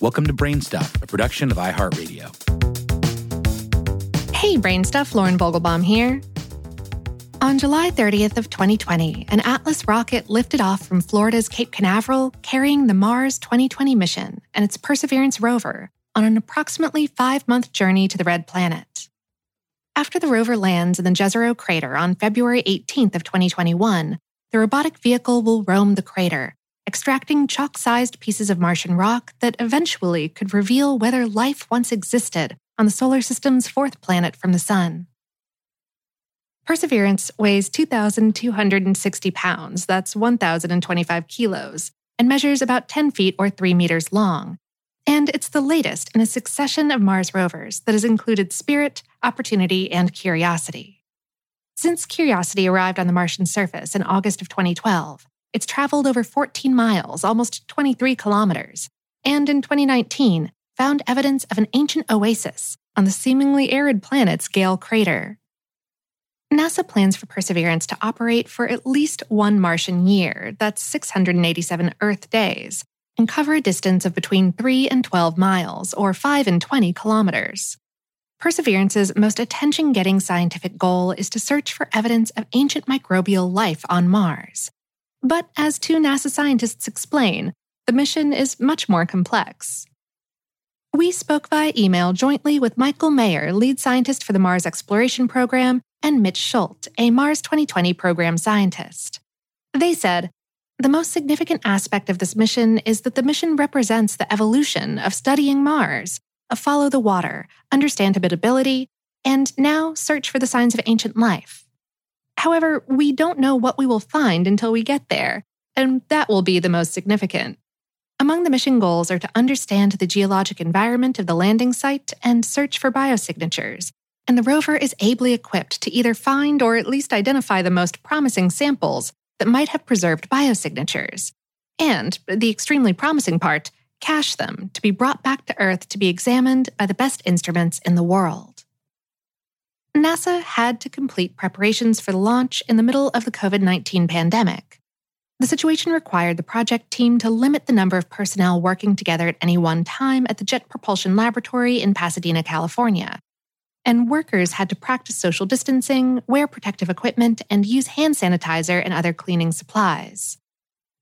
Welcome to Brainstuff, a production of iHeartRadio. Hey, Brainstuff, Lauren Vogelbaum here. On July 30th of 2020, an Atlas rocket lifted off from Florida's Cape Canaveral carrying the Mars 2020 mission and its Perseverance rover on an approximately five-month journey to the Red Planet. After the rover lands in the Jezero crater on February 18th of 2021, the robotic vehicle will roam the crater, extracting chalk sized pieces of Martian rock that eventually could reveal whether life once existed on the solar system's fourth planet from the Sun. Perseverance weighs 2,260 pounds, that's 1,025 kilos, and measures about 10 feet or 3 meters long. And it's the latest in a succession of Mars rovers that has included Spirit, Opportunity, and Curiosity. Since Curiosity arrived on the Martian surface in August of 2012, it's traveled over 14 miles, almost 23 kilometers, and in 2019 found evidence of an ancient oasis on the seemingly arid planet's Gale crater. NASA plans for Perseverance to operate for at least one Martian year, that's 687 Earth days, and cover a distance of between 3 and 12 miles, or 5 and 20 kilometers. Perseverance's most attention getting scientific goal is to search for evidence of ancient microbial life on Mars. But as two NASA scientists explain, the mission is much more complex. We spoke via email jointly with Michael Meyer, lead scientist for the Mars Exploration Program, and Mitch Schult, a Mars 2020 program scientist. They said, the most significant aspect of this mission is that the mission represents the evolution of studying Mars, follow the water, understand habitability, and now search for the signs of ancient life. However, we don't know what we will find until we get there, and that will be the most significant. Among the mission goals are to understand the geologic environment of the landing site and search for biosignatures, and the rover is ably equipped to either find or at least identify the most promising samples that might have preserved biosignatures. And, the extremely promising part, cache them to be brought back to Earth to be examined by the best instruments in the world. NASA had to complete preparations for the launch in the middle of the COVID 19 pandemic. The situation required the project team to limit the number of personnel working together at any one time at the Jet Propulsion Laboratory in Pasadena, California. And workers had to practice social distancing, wear protective equipment, and use hand sanitizer and other cleaning supplies.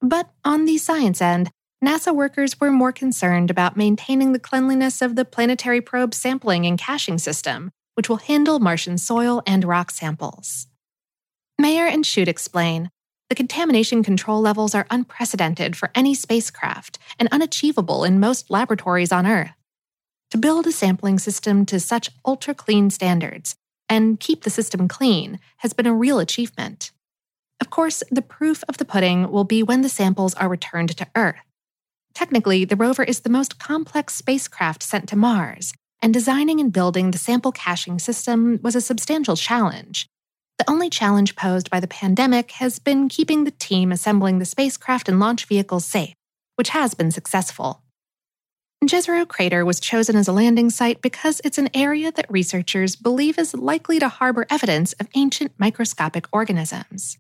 But on the science end, NASA workers were more concerned about maintaining the cleanliness of the planetary probe sampling and caching system which will handle Martian soil and rock samples. Meyer and Schult explain the contamination control levels are unprecedented for any spacecraft and unachievable in most laboratories on Earth. To build a sampling system to such ultra clean standards and keep the system clean has been a real achievement. Of course, the proof of the pudding will be when the samples are returned to Earth. Technically, the rover is the most complex spacecraft sent to Mars, and designing and building the sample caching system was a substantial challenge. The only challenge posed by the pandemic has been keeping the team assembling the spacecraft and launch vehicles safe, which has been successful. Jezero Crater was chosen as a landing site because it's an area that researchers believe is likely to harbor evidence of ancient microscopic organisms.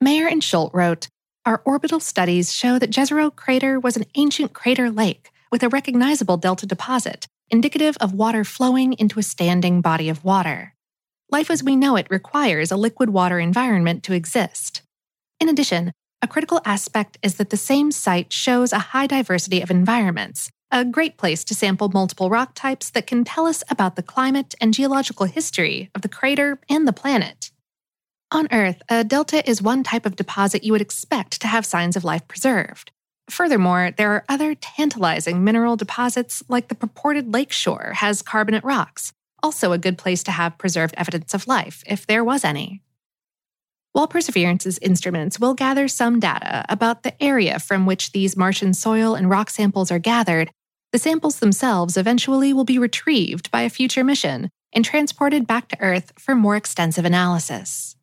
Meyer and Schult wrote Our orbital studies show that Jezero Crater was an ancient crater lake with a recognizable delta deposit indicative of water flowing into a standing body of water. Life as we know it requires a liquid water environment to exist. In addition, a critical aspect is that the same site shows a high diversity of environments, a great place to sample multiple rock types that can tell us about the climate and geological history of the crater and the planet. On Earth, a delta is one type of deposit you would expect to have signs of life preserved. Furthermore, there are other tantalizing mineral deposits like the purported lakeshore has carbonate rocks, also a good place to have preserved evidence of life, if there was any. While Perseverance's instruments will gather some data about the area from which these Martian soil and rock samples are gathered, the samples themselves eventually will be retrieved by a future mission and transported back to Earth for more extensive analysis.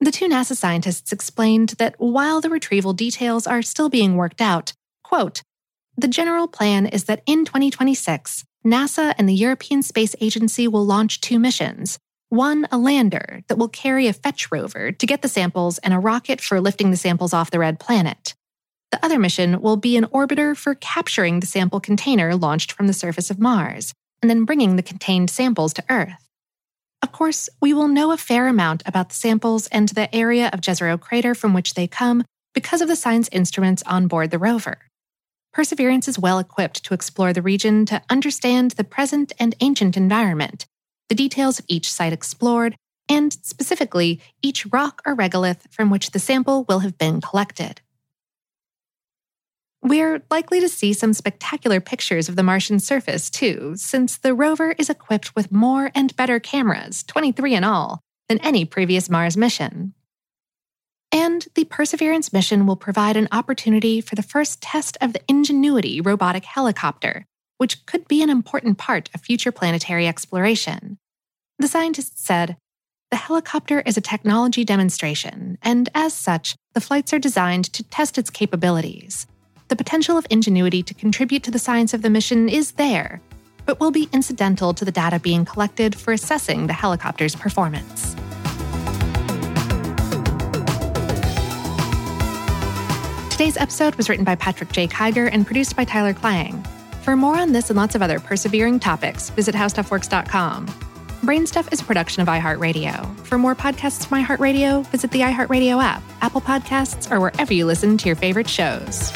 The two NASA scientists explained that while the retrieval details are still being worked out, quote, the general plan is that in 2026, NASA and the European Space Agency will launch two missions. One, a lander that will carry a fetch rover to get the samples and a rocket for lifting the samples off the red planet. The other mission will be an orbiter for capturing the sample container launched from the surface of Mars and then bringing the contained samples to Earth. Of course, we will know a fair amount about the samples and the area of Jezero crater from which they come because of the science instruments on board the rover. Perseverance is well equipped to explore the region to understand the present and ancient environment, the details of each site explored, and specifically each rock or regolith from which the sample will have been collected. We're likely to see some spectacular pictures of the Martian surface, too, since the rover is equipped with more and better cameras, 23 in all, than any previous Mars mission. And the Perseverance mission will provide an opportunity for the first test of the Ingenuity robotic helicopter, which could be an important part of future planetary exploration. The scientists said, the helicopter is a technology demonstration, and as such, the flights are designed to test its capabilities. The potential of Ingenuity to contribute to the science of the mission is there, but will be incidental to the data being collected for assessing the helicopter's performance. Today's episode was written by Patrick J. Kiger and produced by Tyler Klang. For more on this and lots of other persevering topics, visit howstuffworks.com. Brainstuff is a production of iHeartRadio. For more podcasts from iHeartRadio, visit the iHeartRadio app, Apple Podcasts, or wherever you listen to your favorite shows.